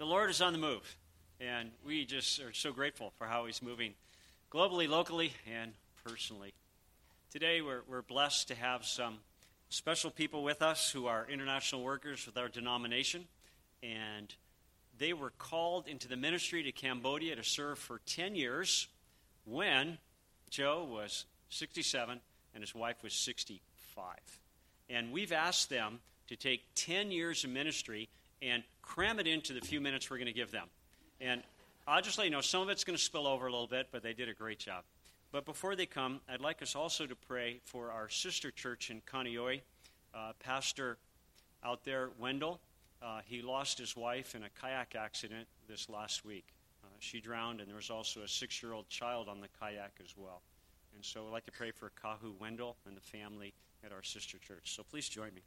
the Lord is on the move, and we just are so grateful for how He's moving globally, locally, and personally. Today, we're, we're blessed to have some special people with us who are international workers with our denomination, and they were called into the ministry to Cambodia to serve for 10 years when Joe was 67 and his wife was 65. And we've asked them to take 10 years of ministry and cram it into the few minutes we're going to give them. And I'll just let you know, some of it's going to spill over a little bit, but they did a great job. But before they come, I'd like us also to pray for our sister church in Kaneohe. Uh, Pastor out there, Wendell, uh, he lost his wife in a kayak accident this last week. Uh, she drowned, and there was also a six year old child on the kayak as well. And so I'd like to pray for Kahu Wendell and the family at our sister church. So please join me.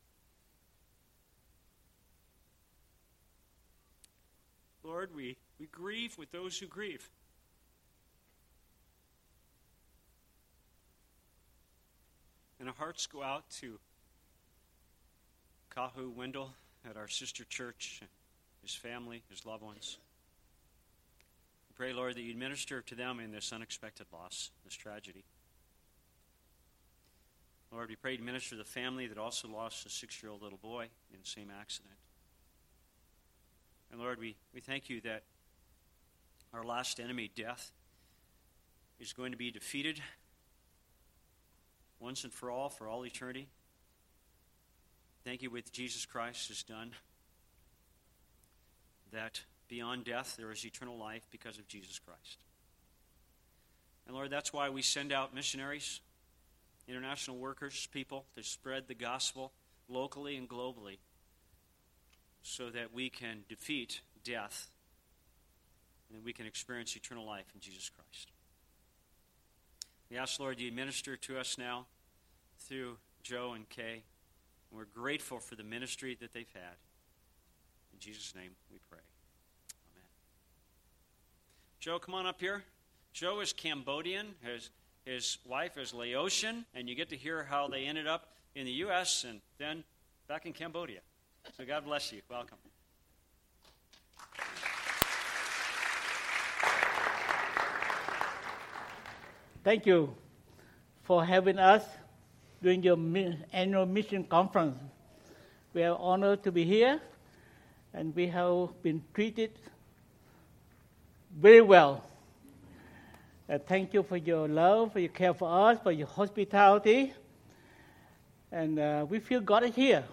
Lord, we, we grieve with those who grieve. And our hearts go out to Kahu Wendell at our sister church, his family, his loved ones. We pray, Lord, that you'd minister to them in this unexpected loss, this tragedy. Lord, we pray to minister to the family that also lost a six year old little boy in the same accident. And Lord, we, we thank you that our last enemy, death, is going to be defeated once and for all, for all eternity. Thank you with Jesus Christ has done that beyond death there is eternal life because of Jesus Christ. And Lord, that's why we send out missionaries, international workers, people to spread the gospel locally and globally so that we can defeat death and we can experience eternal life in Jesus Christ. We ask, Lord, you minister to us now through Joe and Kay. And we're grateful for the ministry that they've had. In Jesus' name we pray. Amen. Joe, come on up here. Joe is Cambodian. His, his wife is Laotian. And you get to hear how they ended up in the U.S. and then back in Cambodia. So God bless you. Welcome. Thank you for having us during your annual mission conference. We are honored to be here, and we have been treated very well. Uh, thank you for your love, for your care for us, for your hospitality. And uh, we feel God is here.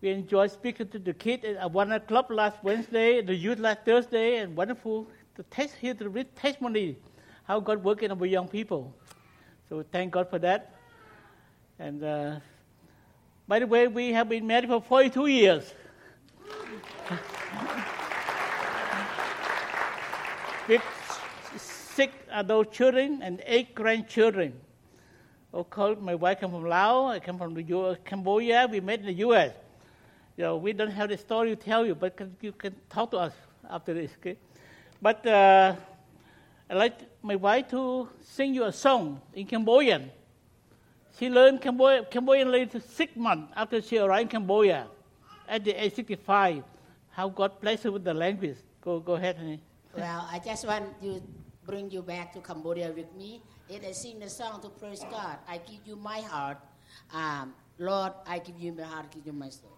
We enjoyed speaking to the kids at 1 o'clock last Wednesday, the youth last Thursday, and wonderful to test, hear the read testimony how God working with young people. So thank God for that. And uh, by the way, we have been married for 42 years. With six adult children and eight grandchildren. Of course, my wife comes from Laos, I come from the US, Cambodia, we met in the U.S you know, we don't have the story to tell you, but you can talk to us after this, okay? But uh, I'd like my wife to sing you a song in Cambodian. She learned Cambodian, later six months after she arrived in Cambodia at the age 65. How God blessed her with the language. Go, go ahead, honey. Well, I just want to bring you back to Cambodia with me. And I sing the song to praise God. I give you my heart. Um, Lord, I give you my heart, give you my soul.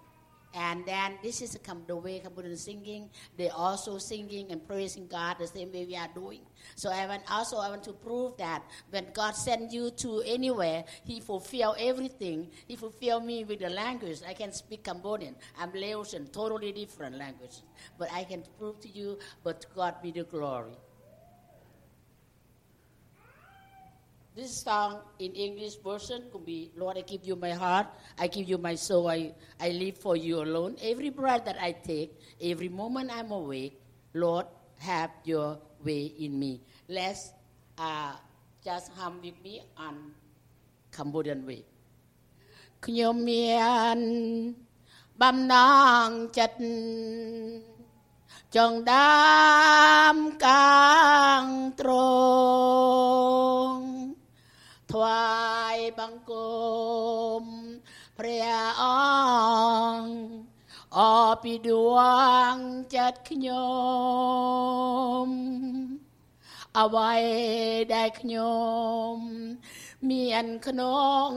And then this is the way Cambodian singing. They also singing and praising God the same way we are doing. So I want also I want to prove that when God send you to anywhere, He fulfill everything. He fulfill me with the language. I can speak Cambodian. I'm Laotian, totally different language. But I can prove to you, but God be the glory. This song in English version could be, Lord, I give you my heart, I give you my soul, I, I live for you alone. Every breath that I take, every moment I'm awake, Lord, have your way in me. Let's uh, just hum with me on Cambodian way ខ្ញុំមានបំណងចិត្តចង់ដាមកាងត្រង់ ថ្វាយបង្គំព្រះអង្គអពីដួងចិត្តខ្ញុំអ្វីដែលខ្ញុំមានក្នុង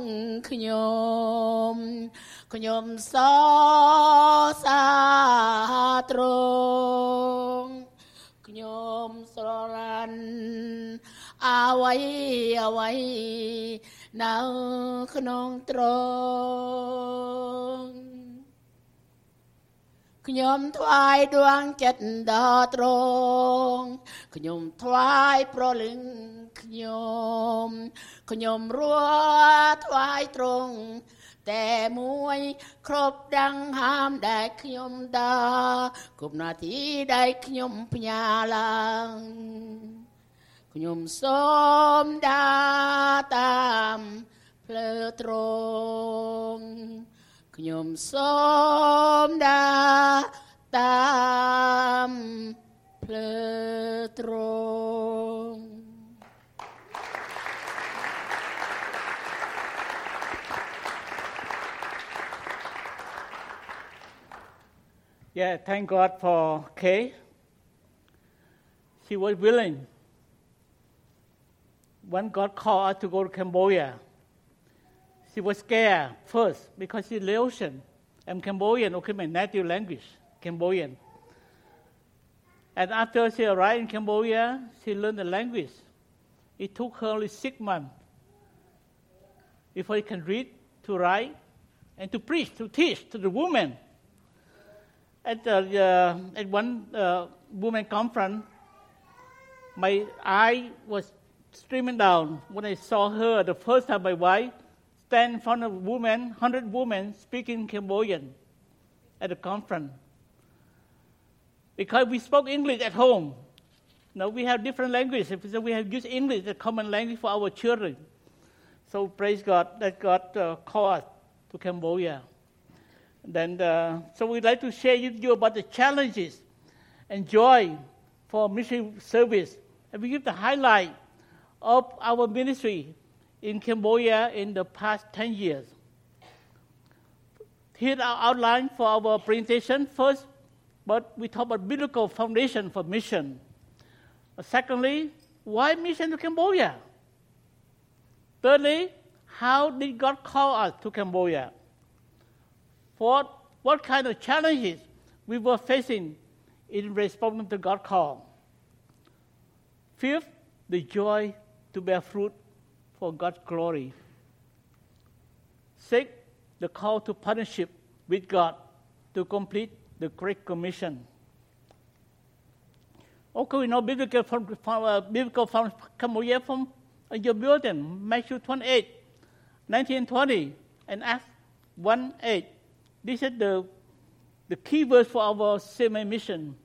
ខ្ញុំខ្ញុំសរសាត្រង់ខ្ញុំស្រឡាញ់ អ្វីអ្វីនៅក្នុងត្រង់ខ្ញុំថ្វាយដួងចិត្តដល់ត្រង់ខ្ញុំថ្វាយប្រលឹងខ្ញុំខ្ញុំរួថ្វាយត្រង់តែមួយគ្រប់ដាំងហាមដែលខ្ញុំដើរគ្រប់នាទីដែលខ្ញុំផ្ញើឡើង ខ្ញុំសូមដើរតាមផ្លូវត្រង់ខ្ញុំសូមដើរតាមផ្លូវត្រង់ Yeah, thank God for Kay. She was willing. when God called her to go to Cambodia, she was scared first because she's Laotian and Cambodian, okay, my native language, Cambodian. And after she arrived in Cambodia, she learned the language. It took her only six months before she can read, to write, and to preach, to teach to the women at, the, uh, at one uh, women conference, my eye was streaming down when I saw her the first time my wife stand in front of women, hundred women speaking Cambodian at the conference. Because we spoke English at home. Now we have different languages, so we have used English, the common language for our children. So praise God that God uh, called us to Cambodia. Then, uh, so we'd like to share with you about the challenges and joy for mission service. And we give the highlight of our ministry in Cambodia in the past 10 years. Here's our outline for our presentation. First, but we talk about biblical foundation for mission. Secondly, why mission to Cambodia? Thirdly, how did God call us to Cambodia? Fourth, what kind of challenges we were facing in responding to God's call. Fifth, the joy to bear fruit for God's glory. Sixth, the call to partnership with God to complete the Great Commission. Okay, we know biblical from, from uh, biblical from Cambodia from uh, your building, Matthew 28, 19 20, and Acts 1 8. This is the, the key verse for our semi mission.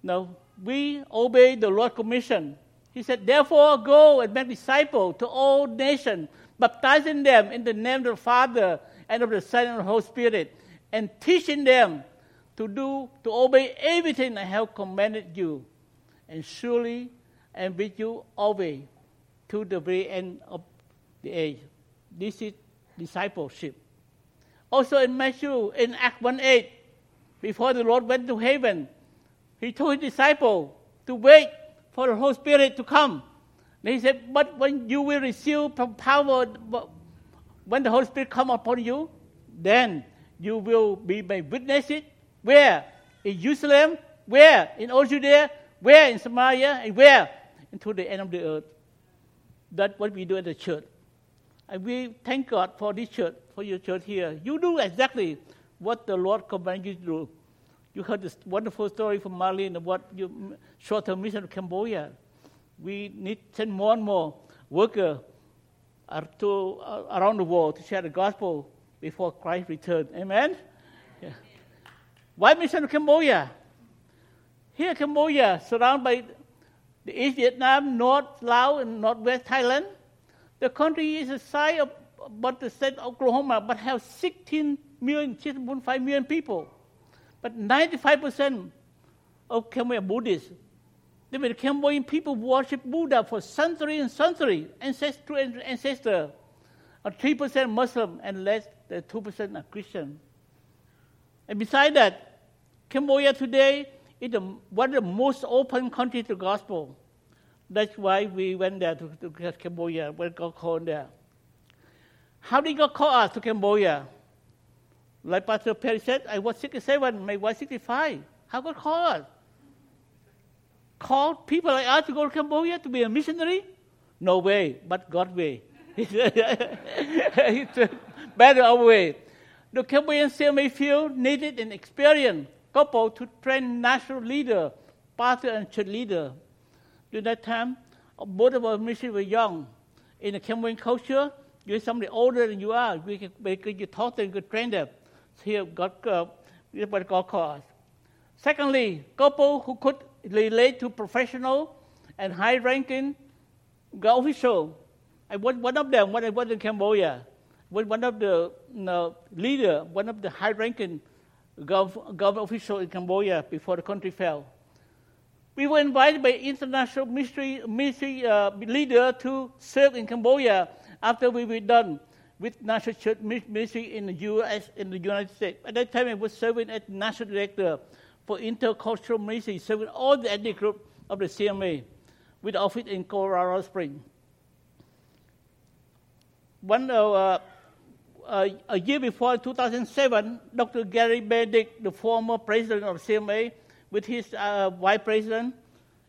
Now, we obey the Lord's commission. He said, Therefore, go and make disciples to all nations, baptizing them in the name of the Father and of the Son and the Holy Spirit, and teaching them to do, to obey everything I have commanded you. And surely I am with you always to the very end of the age. This is discipleship. Also in Matthew, in Act 1 8, before the Lord went to heaven, he told his disciples to wait for the Holy Spirit to come. He said, But when you will receive power, when the Holy Spirit come upon you, then you will be my witnesses. Where? In Jerusalem? Where? In all Judea? Where? In Samaria? And where? Until the end of the earth. That's what we do at the church. And we thank God for this church, for your church here. You do exactly what the Lord commanded you to do. You heard this wonderful story from Marlene about your short-term mission to Cambodia. We need to send more and more workers to, uh, around the world to share the gospel before Christ returns. Amen? Yeah. Why mission to Cambodia? Here, Cambodia, surrounded by the East Vietnam, North Laos, and Northwest Thailand. The country is the size of about the state of Oklahoma, but has 16 million, 6.5 million people. But 95% of Khmer Buddhists. The Cambodian people worship Buddha for centuries and centuries, ancestor and ancestor. 3% Muslim and less than 2% are Christian. And besides that, Cambodia today is the, one of the most open countries to gospel. That's why we went there to, to Cambodia when God called there. How did God call us to Cambodia? Like Pastor Perry said, I was 67, my wife 65. How God call us? Call people like us to go to Cambodia to be a missionary? No way, but God way. better our way. The Cambodian CMA field needed an experienced couple to train national leader, pastor and church leader. During that time, both of our missionaries were young. In the Cambodian culture, you're somebody older than you are. We can, we you talk them, you can train them. Here, God, uh, what God calls. Secondly, couple who could relate to professional and high-ranking official. I was one of them when I was in Cambodia. Was one of the you know, leader, one of the high-ranking government official in Cambodia before the country fell. We were invited by international ministry, ministry uh, leader to serve in Cambodia after we were done with National Church Ministry in the U.S. in the United States. At that time, I was serving as national director for intercultural ministry, serving all the ethnic groups of the CMA with office in Colorado Springs. One uh, uh, a year before, 2007, Dr. Gary Benedict, the former president of CMA, with his uh, vice president,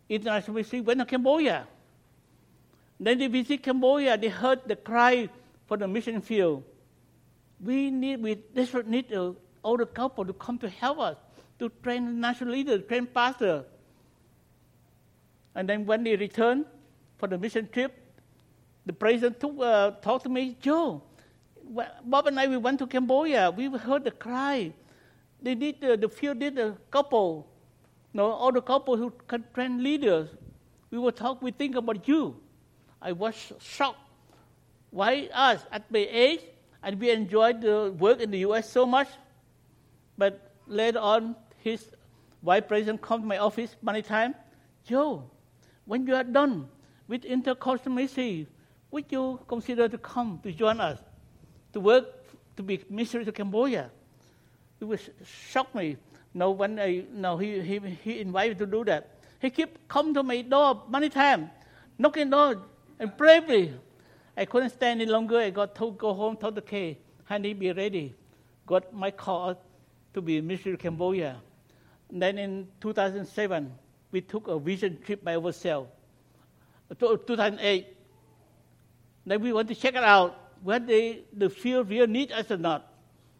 international ministry, went to Cambodia. Then they visit Cambodia. They heard the cry for the mission field. We need, we desperately need an older couple to come to help us, to train national leaders, train pastors. And then when they returned for the mission trip, the president took, uh, talked to me, Joe, Bob and I, we went to Cambodia. We heard the cry. They need uh, the field did a couple, you know, all the couple who can train leaders. We were talk. We think about you. I was shocked. Why us at my age? And we enjoyed the work in the U.S. so much. But later on, his vice president come to my office many times. Joe, when you are done with intercultural ministry, would you consider to come to join us? to work to be missionary to Cambodia. It was shocked me. No, when I, no, he, he, he invited to do that. He kept come to my door many times, knocking door, and bravely. I couldn't stand any longer. I got to go home, told the Kay, honey, be ready. Got my call to be missionary Cambodia. And then in 2007, we took a vision trip by ourselves. 2008. Then we want to check it out whether they, the field really need us or not.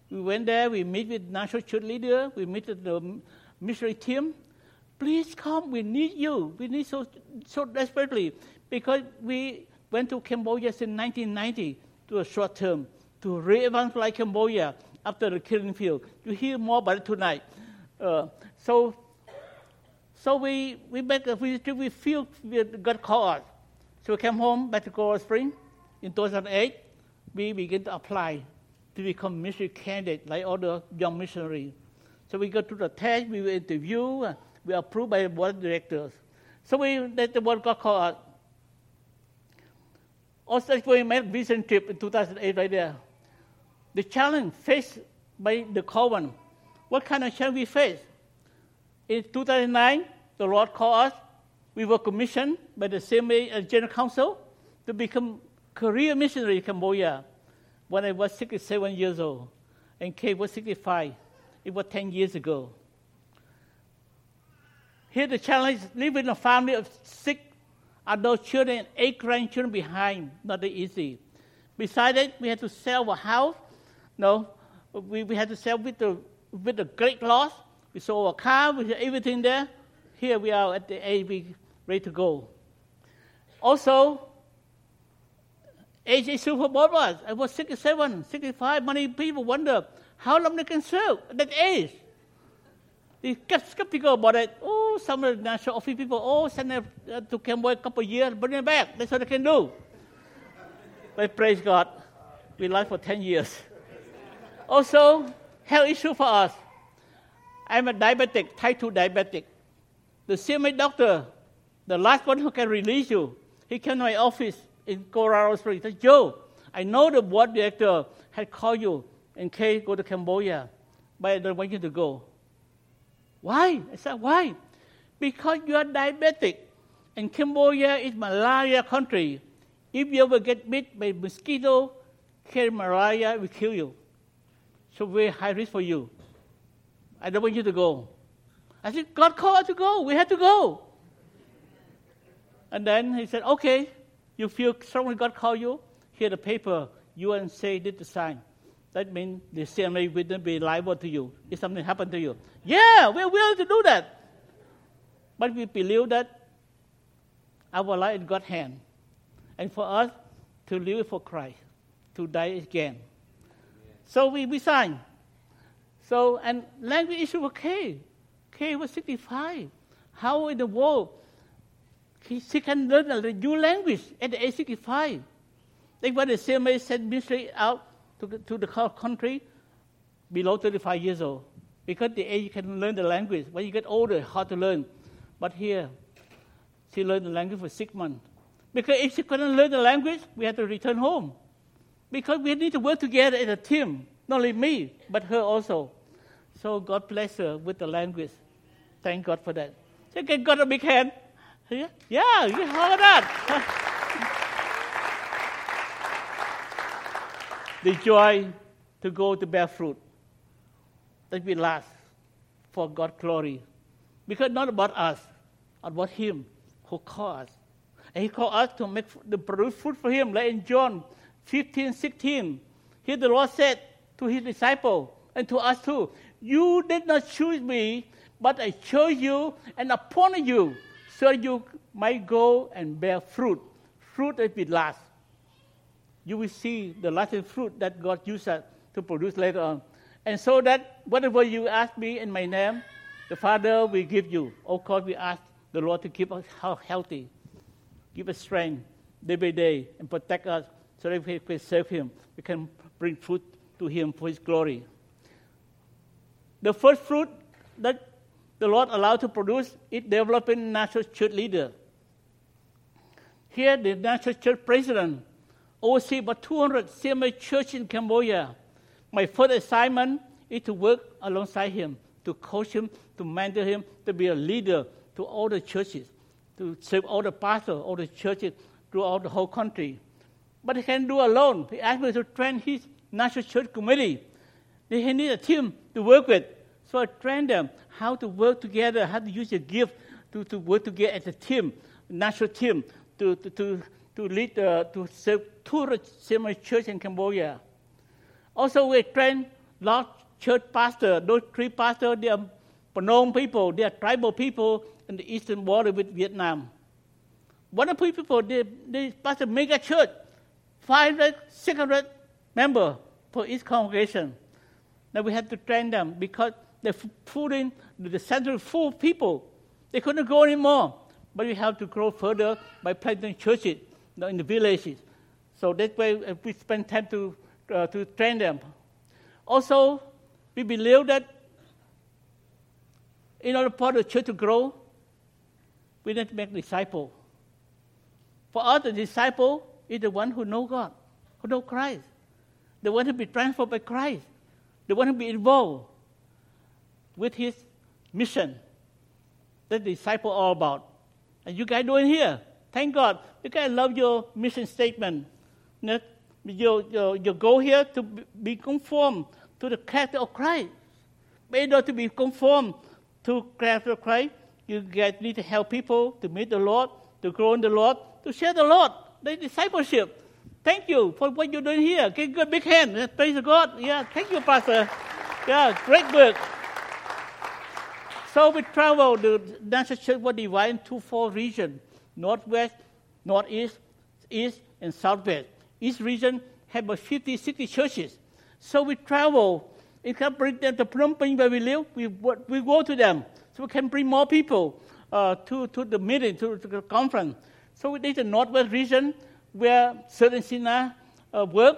We went there, we meet with national church leader, we meet with the missionary team. Please come, we need you. We need so, so desperately because we went to Cambodia in 1990 to a short term to re-evangelize Cambodia after the killing field. You hear more about it tonight. Uh, so, so we we make a we, we feel God called us. So we came home back to Colorado Spring in 2008 we begin to apply to become missionary candidate like all the young missionaries. So we go to the test, we will interview, we are approved by the board of directors. So we let the board got called. Also, we made vision trip in 2008 right there. The challenge faced by the Covenant, what kind of challenge we face? In 2009, the Lord called us. We were commissioned by the CMA General Council to become career missionary in Cambodia when I was 67 years old, and Kate was 65. It was 10 years ago. Here the challenge, live in a family of six adult children eight grandchildren behind, not easy. Besides that, we had to sell a house. No, we, we had to sell with the, with the great loss. We sold a car, we had everything there. Here we are at the age ready to go. Also, Age super both I was 67, 65. Many people wonder how long they can serve at that age. Get skeptical about it. Oh, some of the national office people, oh, send them uh, to Cambodia a couple of years, bring them back. That's what they can do. but praise God, we live for 10 years. Also, health issue for us. I'm a diabetic, type 2 diabetic. The CMA doctor, the last one who can release you, he came to my office in Colorado Springs. Said, Joe, I know the board director had called you in case go to Cambodia. but I don't want you to go. Why? I said, why? Because you are diabetic, and Cambodia is malaria country. If you ever get bit by mosquito, malaria will kill you. So very high risk for you. I don't want you to go. I said, God called us to go. We had to go. And then he said, okay, you feel strongly God called you? Here the paper, you and say did the sign. That means the CMA not be liable to you if something happened to you. Yeah, we're willing to do that. But we believe that our life in God's hand. And for us to live for Christ, to die again. So we, we signed. So, and language issue okay. Kay was 65. How in the world he, she can learn a new language at the age 65? They when the CMA sent ministry out to, to the country below 35 years old. Because the age you can learn the language. When you get older, hard to learn. But here, she learned the language for six months. Because if she couldn't learn the language, we had to return home. Because we need to work together as a team. Not only me, but her also. So God bless her with the language. Thank God for that. So can God a big hand? Yeah, yeah you heard that. the joy to go to bear fruit that will last for God's glory. Because not about us, but about Him who called us. And He called us to make the produce fruit for Him, like in John 15, 16. Here the Lord said to His disciple and to us too, You did not choose me, but I chose you and appointed you so you might go and bear fruit, fruit that will last you will see the Latin fruit that God uses to produce later on. And so that whatever you ask me in my name, the Father will give you. Oh of course, we ask the Lord to keep us healthy, give us strength day by day, and protect us so that we can serve Him. We can bring fruit to Him for His glory. The first fruit that the Lord allowed to produce is developing national church leader. Here, the national church president oversee about 200 CMA churches in Cambodia. My first assignment is to work alongside him, to coach him, to mentor him, to be a leader to all the churches, to serve all the pastors, all the churches throughout the whole country. But he can't do alone. He asked me to train his national church committee. He needs a team to work with. So I trained them how to work together, how to use your gift to, to work together as a team, national team, to, to, to to lead uh, to serve two similar church in Cambodia. Also, we train large church pastors. Those three pastors, they are Phnong people, they are tribal people in the eastern border with Vietnam. One of the people, they, they pastor mega church, 500, 600 members for each congregation. Now we have to train them because they're fooling the center full people. They couldn't go anymore. But we have to grow further by planting churches in the villages. So that way uh, we spend time to, uh, to train them. Also, we believe that in order for the church to grow, we need to make disciples. For us, the disciple is the one who know God, who know Christ, the one who be transformed by Christ, the one who be involved with his mission. That the disciple all about. And you guys doing here. Thank God. Because I love your mission statement. That your, your, your goal here to be conformed to the character of Christ. But in order to be conformed to character of Christ, you guys need to help people to meet the Lord, to grow in the Lord, to share the Lord, the discipleship. Thank you for what you're doing here. Give a big hand. Praise God. Yeah, thank you, Pastor. Yeah, great work. So we travel, the National Church was divided into four regions northwest, northeast, east, and southwest. Each region has about 50, 60 churches. So we travel. It can bring them to Phnom Penh where we live. We, we go to them. So we can bring more people uh, to, to the meeting, to, to, the conference. So there's the northwest region where certain Sina uh, work.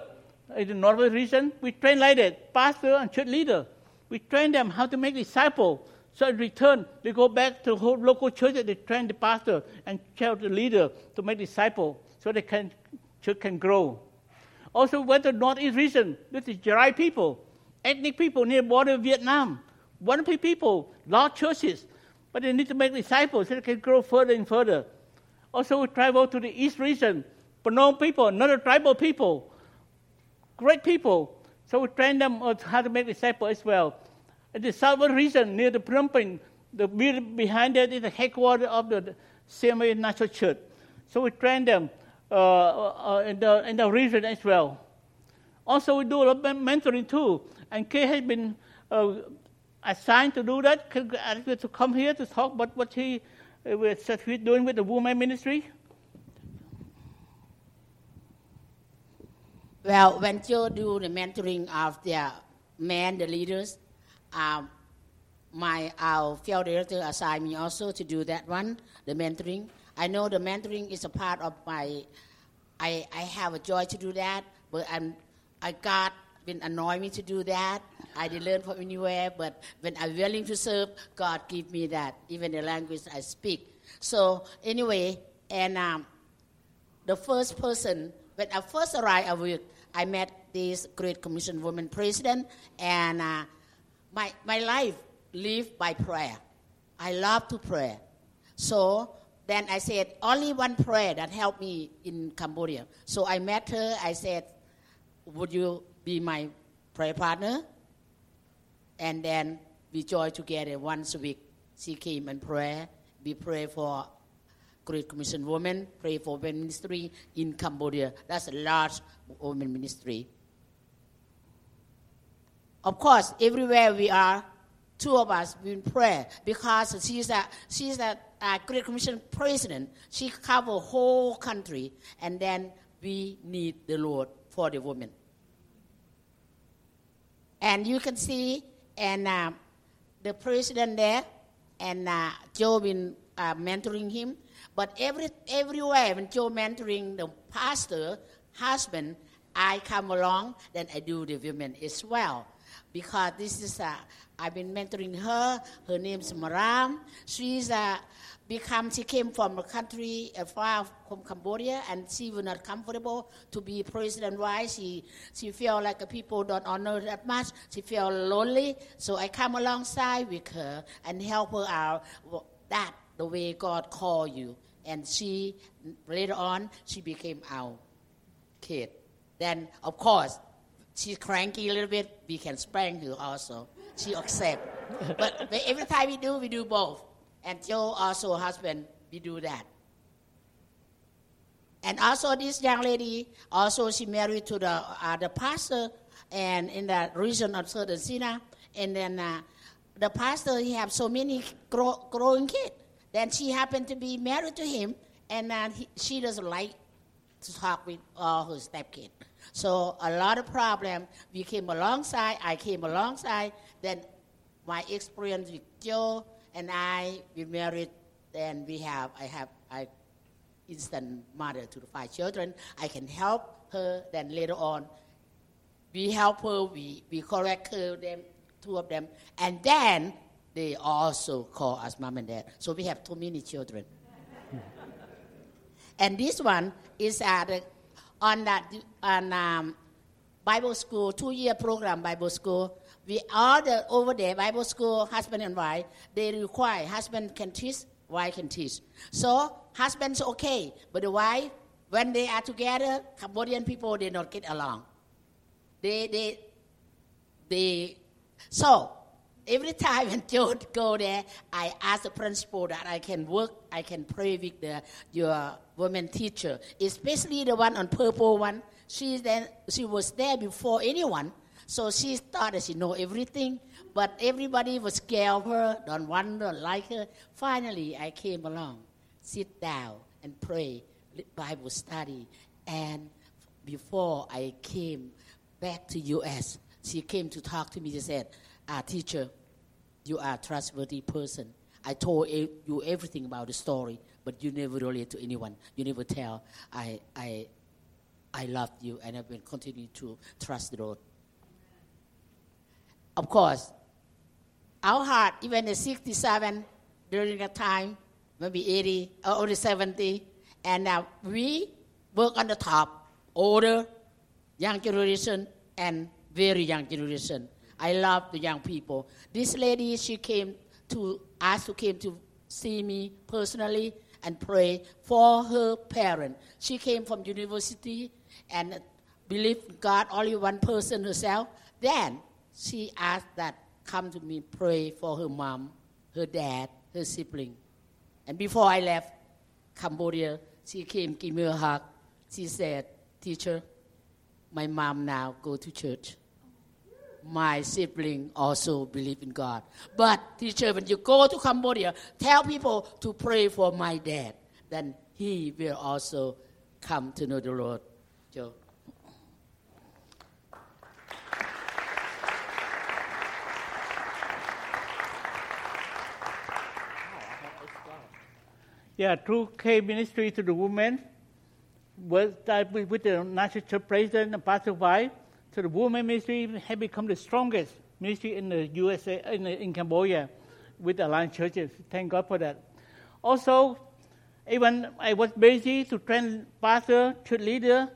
In the northwest region, we train like that, pastor and church leader. We train them how to make disciples so in return, they go back to whole local church and they train the pastor and the leader to make disciples so they can church can grow. Also went to northeast region. This is Jarai people. ethnic people near border of Vietnam. Wonderful people, large churches, but they need to make disciples so they can grow further and further. Also, we travel to the East region, Phnong people, another tribal people, great people. So we train them on how to make disciples as well. In the southern region, near the Phnom Penh, the building behind that is the headquarters of the CMA National Church. So we train them uh, uh, in, the, in the region as well. Also, we do a lot of mentoring too. And Kay has been uh, assigned to do that. To come here to talk about what he uh, was doing with the women ministry? Well, when you do the mentoring of the men, the leaders, um, my our field director assigned me also to do that one, the mentoring. I know the mentoring is a part of my. I I have a joy to do that, but I'm I got been anointed me to do that. I didn't learn from anywhere, but when I'm willing to serve, God give me that, even the language I speak. So anyway, and um, the first person when I first arrived, I met this Great Commission woman president, and uh, my my life lived by prayer. I love to pray. So then I said, only one prayer that helped me in Cambodia. So I met her. I said, would you be my prayer partner? And then we joined together once a week. She came and pray. We pray for Great Commission women, pray for women ministry in Cambodia. That's a large women ministry. Of course, everywhere we are, two of us we pray because she's a she's a, a Great Commission president. She cover whole country, and then we need the Lord for the women. And you can see, and uh, the president there, and uh, Joe been uh, mentoring him. But every everywhere when Joe mentoring the pastor husband, I come along, then I do the women as well, because this is. I've been mentoring her. Her name's Maram. She's a become she came from a country uh, far from Cambodia and she was not comfortable to be president why she she felt like the people don't honor that much she felt lonely so I come alongside with her and help her out that the way God called you and she later on she became our kid then of course she's cranky a little bit we can spank her also she accept but every time we do we do both and Joe also husband, we do that. And also this young lady, also she married to the, uh, the pastor and in the region of Southern Sina. And then uh, the pastor, he have so many grow, growing kids. Then she happened to be married to him, and uh, he, she doesn't like to talk with all her stepkids. So a lot of problem. We came alongside. I came alongside. Then my experience with Joe and I we married, Then we have I have I instant mother to the five children. I can help her. Then later on, we help her. We we correct her them two of them, and then they also call us mom and dad. So we have too many children. and this one is at on that on um, Bible school two year program Bible school we all the over there Bible school, husband and wife, they require husband can teach, wife can teach. So husband's okay, but the wife, when they are together, Cambodian people they not get along. They they they so every time when Joe go there, I ask the principal that I can work, I can pray with the your woman teacher, especially the one on purple one. She then she was there before anyone. So she thought that she know everything, but everybody was scared of her, don't want her, like her. Finally, I came along, sit down and pray, Bible study. And before I came back to U.S., she came to talk to me. She said, ah, teacher, you are a trustworthy person. I told you everything about the story, but you never relate to anyone. You never tell. I, I, I loved you, and I will continue to trust the Lord. Of course, our heart, even at 67 during that time, maybe 80 or only 70, and uh, we work on the top, older, young generation, and very young generation. I love the young people. This lady, she came to ask to came to see me personally and pray for her parent. She came from university and believed God only one person herself. Then she asked that come to me pray for her mom, her dad, her sibling. And before I left Cambodia, she came give me a hug. She said, "Teacher, my mom now go to church." My sibling also believe in God. But teacher, when you go to Cambodia, tell people to pray for my dad. Then he will also come to know the Lord. Joe. Yeah, through Kay ministry to the women, with, with the National President and Pastor Vai, so the women ministry has become the strongest ministry in the USA, in, in Cambodia, with Alliance churches. Thank God for that. Also, even I was busy to train pastor, church leader,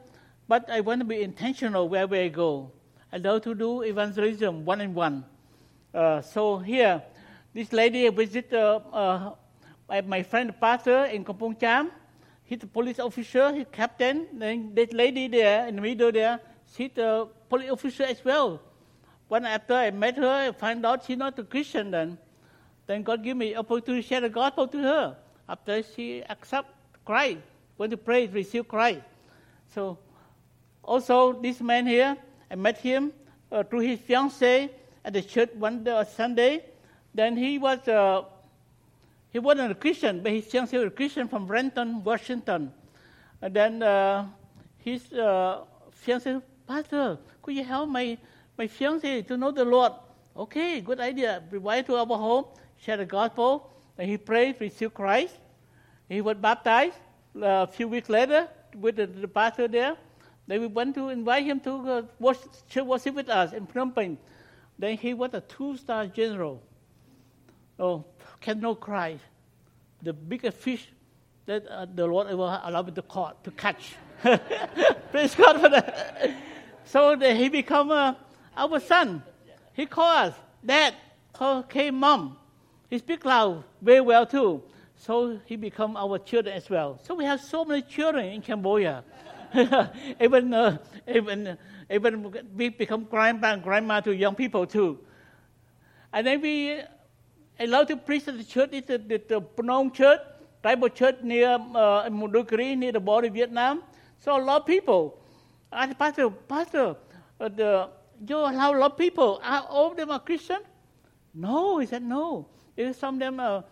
but I want to be intentional wherever I go. I love to do evangelism one on one. So here, this lady visit uh, uh, my friend pastor in Kampong Cham. He's a police officer, he's captain. Then this lady there in the middle there, she's a police officer as well. When after I met her, I find out she's not a Christian then. Then God give me opportunity to share the gospel to her. After she accept Christ, went to pray, receive Christ. So also this man here, I met him uh, through his fiancee at the church one day, Sunday. Then he was uh, he wasn't a Christian, but his fiancee was a Christian from Renton, Washington. And then uh, his uh, fiancee, Pastor, could you help my, my fiancé to know the Lord? Okay, good idea. Invite to our home, share the gospel. And he prayed, received Christ. He was baptized uh, a few weeks later with the, the pastor there. Then we went to invite him to uh, worship, worship with us in Phnom Penh. Then he was a two-star general. Oh, cannot cry. The biggest fish that uh, the Lord ever allowed me to caught to catch. Praise God for that. So he become uh, our son. He call us dad, okay, mom. He speak loud very well too. So he become our children as well. So we have so many children in Cambodia. even uh, even even we become grandpa and grandma to young people too. And then we love to preach at the church. It's the, the, the Phnong church, tribal church near uh, near the border of Vietnam. So a lot of people I said, Pastor, Pastor, uh, the, you allow a lot of people. Are all of them are Christian? No, he said no. If some of them are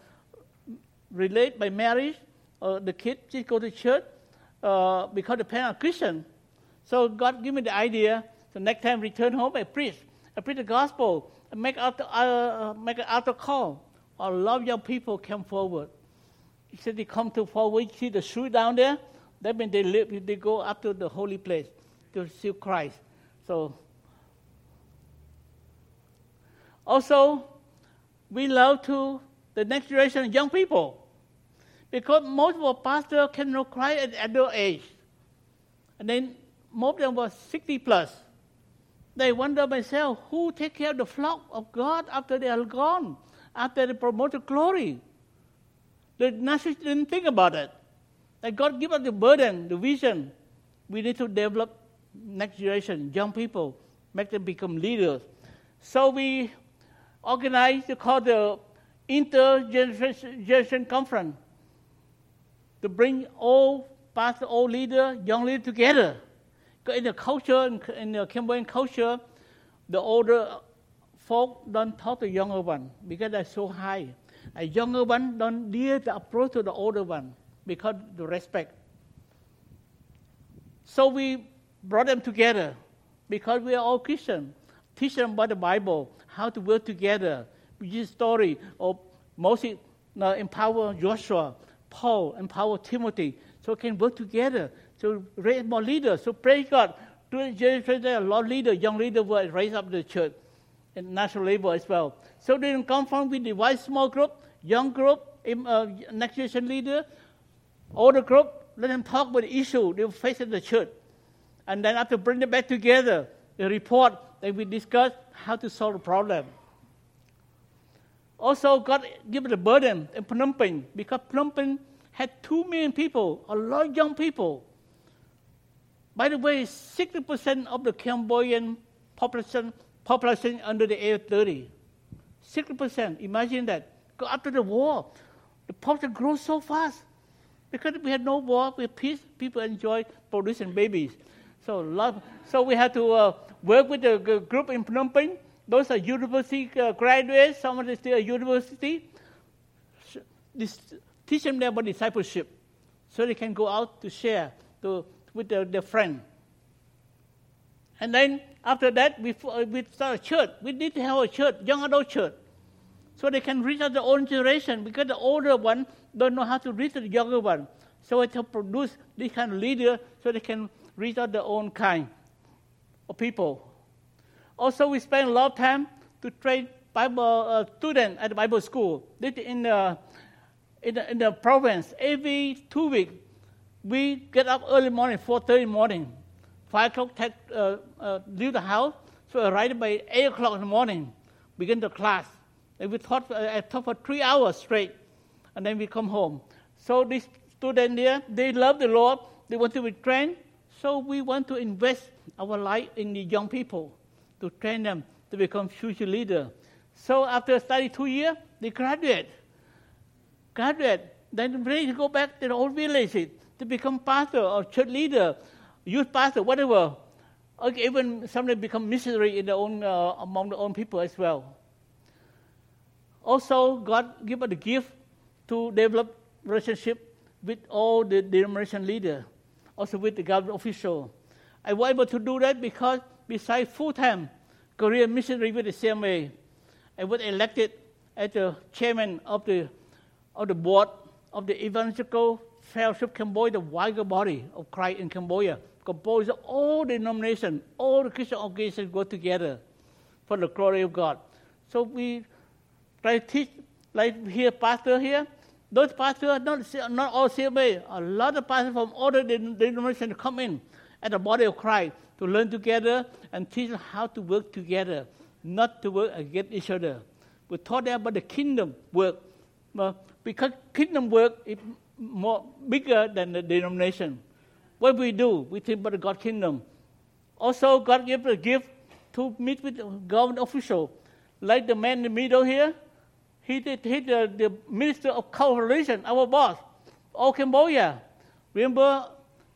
related by marriage, or the kids just go to church uh, because the parents are Christian. So God gave me the idea. So next time return home, I preach. I preach the gospel. I make out uh, make an altar call. A lot of young people come forward. He said they come to forward. See the shoe down there. That means they live. They go up to the holy place to receive Christ. So, also, we love to the next generation of young people because most of our pastors to Christ at adult age. And then most of them were 60 plus. They wonder myself, who take care of the flock of God after they are gone, after they promote glory? The Nazis didn't think about it. That God give us the burden, the vision. We need to develop next generation, young people, make them become leaders. So we organized called the intergeneration conference to bring all pastor, all leader, young leader together. In the culture, in the Cambodian culture, the older folk don't talk to younger one because they're so high. A younger one don't dare to approach to the older one because the respect. So we brought them together because we are all Christian. Teach them about the Bible, how to work together. We story of Moses uh, empower Joshua, Paul empower Timothy, so can work together to raise more leaders. So praise God. During generation, there a lot of leaders, young leaders will raise up the church and national level as well. So they don't come from we divide small group, young group, uh, next generation leader, older group. Let them talk about the issue they face in the church and then after bring them back together, they report then we discuss how to solve the problem. Also, God gave the burden in Phnom Penh because Phnom Penh had two million people, a lot of young people. By the way, 60% of the Cambodian population, population under the age of 30. 60%. Imagine that. After the war, the population grew so fast. Because we had no war, we had peace, people enjoy producing babies. So, love, so we had to uh, work with the group in Phnom Penh. Those are university uh, graduates, some of them still at university. This, teach them about discipleship so they can go out to share to, with their, their friend. And then after that, we, uh, we start a church. We need to have a church, young adult church, so they can reach out their own generation because the older one don't know how to reach the younger one. So it to produce this kind of leader so they can reach out their own kind of people. Also, we spend a lot of time to train Bible uh, students at the Bible school. In the, in the, in the province, every two weeks, we get up early morning, 4.30 morning. 5 o'clock, take, uh, uh, leave the house. So arrive by 8 o'clock in the morning, begin the class. And we taught, uh, I taught for three hours straight, and then we come home. So these students there, they love the Lord. They want to be trained. So we want to invest our life in the young people to train them to become future leaders. So after study two years, they graduate. Graduate, then ready to go back to their old villages to become pastor or church leader, youth pastor, whatever. Or even somebody become missionary in their own, uh, among their own people as well. Also, God give us the gift to develop relationship with all the denomination leaders also with the government official. I was able to do that because besides full-time career missionary with the CMA, I was elected as the chairman of the, of the board of the Evangelical Fellowship Cambodia, the wider body of Christ in Cambodia, composed of all denominations, all the Christian organizations go together for the glory of God. So we try to teach, like here, pastor here, those pastors, not, not all CMA, a lot of pastors from other denominations come in at the body of Christ to learn together and teach how to work together, not to work against each other. We taught them about the kingdom work, because kingdom work is more bigger than the denomination. What we do, we think about the God kingdom. Also, God gave a gift to meet with government official, like the man in the middle here he did he the, the minister of culture our boss, all Cambodia. Remember,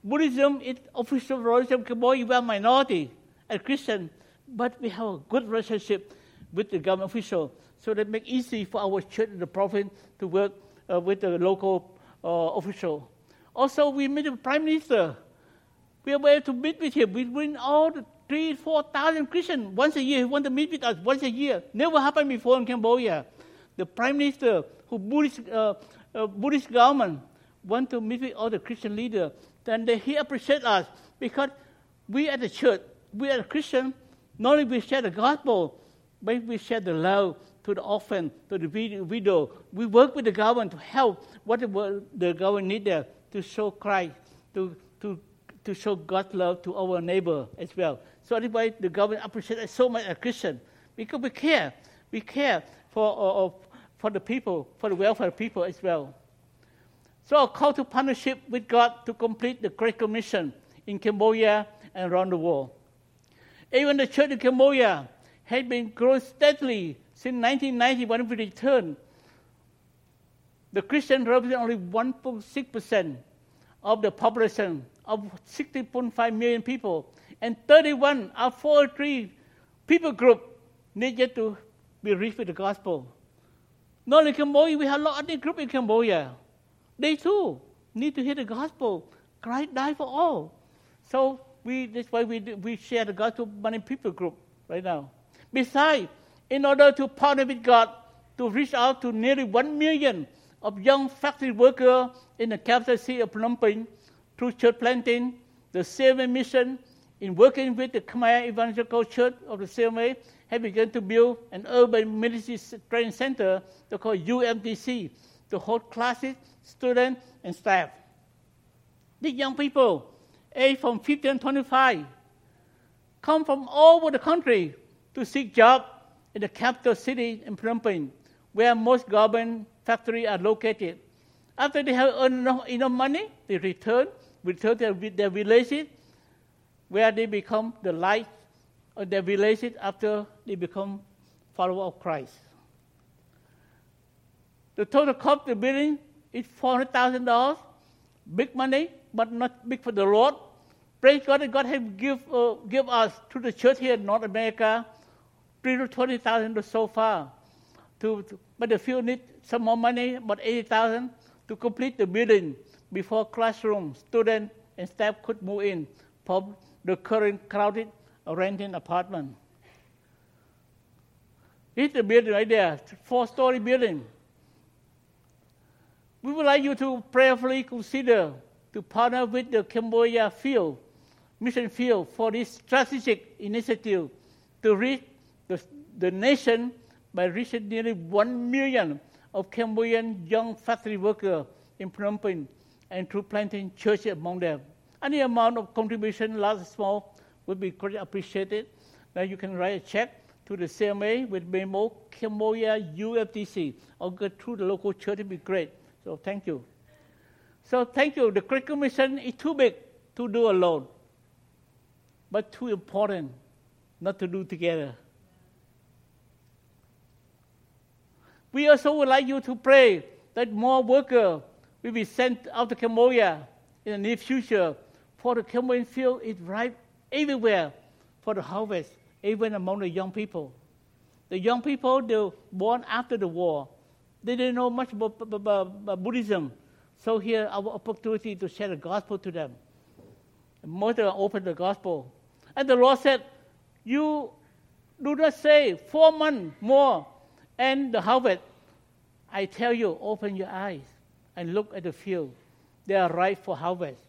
Buddhism is official religion of Cambodia. We are minority and Christian, but we have a good relationship with the government official, so that make easy for our church in the province to work uh, with the local uh, official. Also, we meet the prime minister. We are able to meet with him. We bring all the three, four thousand Christians once a year. He want to meet with us once a year. Never happened before in Cambodia the prime minister who Buddhist, uh, uh, Buddhist government want to meet with all the Christian leaders, then they, he appreciate us because we at the church, we as a Christian, not only we share the gospel, but we share the love to the orphan, to the widow. We work with the government to help what the government need there to show Christ, to, to, to show God's love to our neighbor as well. So that's why the government appreciates us so much as Christian because we care. We care for, uh, for the people, for the welfare of people as well. So a call to partnership with God to complete the Great Commission in Cambodia and around the world. Even the church in Cambodia has been growing steadily since 1990 when we returned. The Christians represent only 1.6% of the population of 60.5 million people, and 31 out of 43 people group needed to be reached with the gospel. Not only Cambodia, we have a lot of other groups in Cambodia. They too need to hear the gospel. Christ died for all. So we, that's why we, we share the gospel many people group right now. Besides, in order to partner with God to reach out to nearly one million of young factory workers in the capital city of Phnom Penh through church planting, the CMA mission, in working with the Khmer Evangelical Church of the CMA, have begun to build an urban ministry training center called UMTC to hold classes, students, and staff. These young people, aged from 15 to 25, come from all over the country to seek job in the capital city in Phnom Penh, where most government factories are located. After they have earned enough, enough money, they return, return to their, their villages, where they become the light of their villages after they become followers of Christ. The total cost of the building is $400,000. Big money, but not big for the Lord. Praise God that God has give, uh, give us to the church here in North America three to 20,000 so far. To, to, but the field need some more money, about 80,000, to complete the building before classroom, students, and staff could move in from the current crowded renting apartment. Is the building right there, four-story building. We would like you to prayerfully consider to partner with the Cambodia field, mission field, for this strategic initiative to reach the, the nation by reaching nearly one million of Cambodian young factory workers in Phnom Penh and through planting churches among them. Any amount of contribution, large or small, would be greatly appreciated. Now you can write a check to the CMA with memo Cambodia UMTC or go through the local church. It'd be great. So thank you. So thank you. The Great Commission is too big to do alone, but too important not to do together. We also would like you to pray that more workers will be sent out to Cambodia in the near future, for the Cambodian field is ripe everywhere for the harvest, even among the young people. The young people, they were born after the war. They didn't know much about, about, Buddhism. So here, our opportunity to share the gospel to them. Most of them opened the gospel. And the Lord said, You do not say four months more and the harvest. I tell you, open your eyes and look at the field. They are ripe for harvest.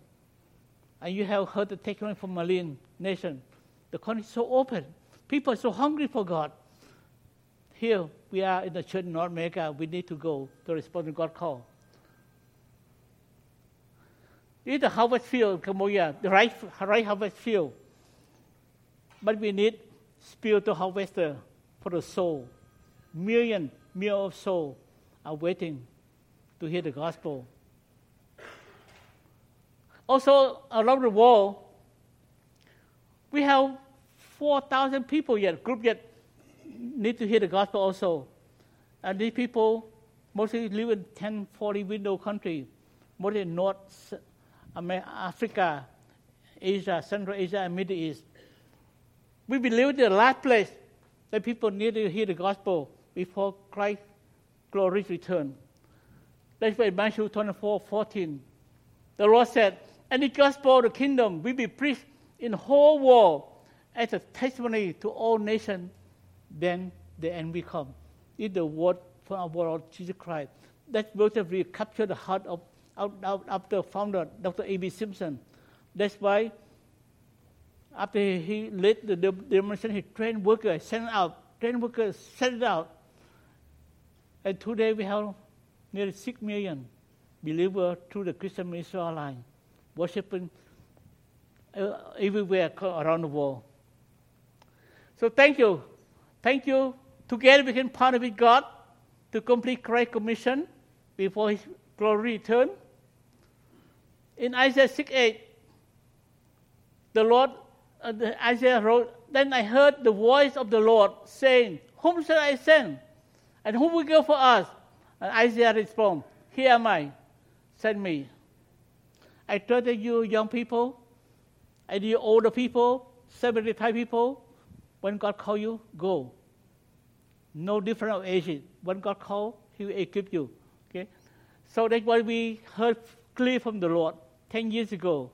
And you have heard the testimony from Marine nation. The country is so open. People are so hungry for God. Here we are in the church in North America. We need to go to respond to God's call. It's the harvest field Cambodia, the right, right harvest field. But we need spiritual harvester for the soul. Million, million of souls are waiting to hear the gospel. Also, around the world, we have 4,000 people yet, group yet, need to hear the gospel also. And these people mostly live in 10, 40 window country, mostly in North Africa, Asia, Central Asia, and Middle East. We believe in the last place that people need to hear the gospel before Christ's glory return. That's why Matthew 24, 14. The Lord said, And the gospel of the kingdom will be preached in the whole world as a testimony to all nations, then the end will come. It's the word from our Lord Jesus Christ. That will capture the heart of, the founder, Dr. A.B. Simpson. That's why after he led the demonstration, he trained workers, sent out, trained workers, sent it out. And today we have nearly 6 million believers through the Christian Missionary Alliance, worshiping everywhere around the world. So thank you. Thank you. Together we can partner with God to complete Christ's commission before His glory return. In Isaiah 6 8, the Lord, uh, the Isaiah wrote, Then I heard the voice of the Lord saying, Whom shall I send? And who will go for us? And Isaiah responded, Here am I, send me. I trusted you young people, and you older people, 75 people, when God call you, go. No different of age. When God call, He will equip you. Okay? So that's what we heard clearly from the Lord 10 years ago.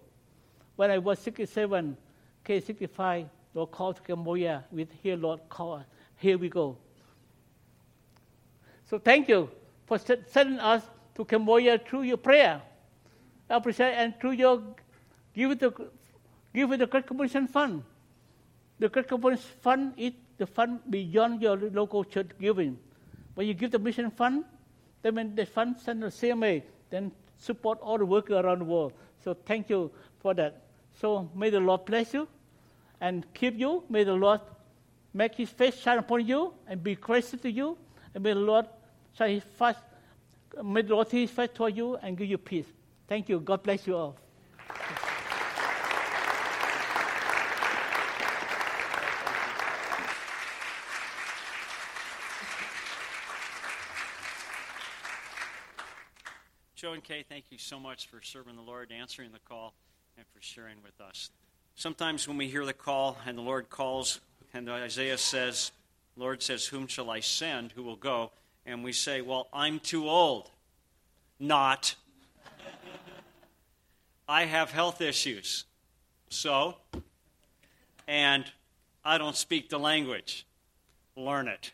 When I was 67, Kay 65, Lord called to Cambodia with here, Lord call Here we go. So thank you for sending us to Cambodia through your prayer. I appreciate and through your it the give it the Great Commission Fund. The Great Commission Fund is the fund beyond your local church giving. When you give the mission fund, then when the fund send the CMA, then support all the workers around the world. So thank you for that. So may the Lord bless you and keep you. May the Lord make his face shine upon you and be gracious to you. And may the Lord shine his face, may the Lord his face toward you and give you peace. Thank you. God bless you all. Joe and Kay, thank you so much for serving the Lord, answering the call, and for sharing with us. Sometimes when we hear the call and the Lord calls, and Isaiah says, Lord says, Whom shall I send? Who will go? And we say, Well, I'm too old. Not. I have health issues. So, and I don't speak the language. Learn it.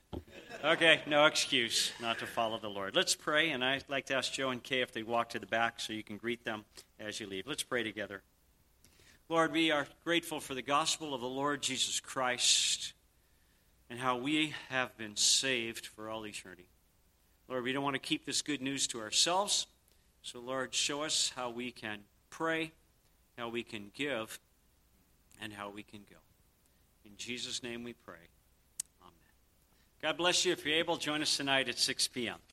Okay, no excuse not to follow the Lord. Let's pray, and I'd like to ask Joe and Kay if they'd walk to the back so you can greet them as you leave. Let's pray together. Lord, we are grateful for the gospel of the Lord Jesus Christ and how we have been saved for all eternity. Lord, we don't want to keep this good news to ourselves. So, Lord, show us how we can pray, how we can give, and how we can go. In Jesus' name we pray. God bless you. If you're able, join us tonight at 6 p.m.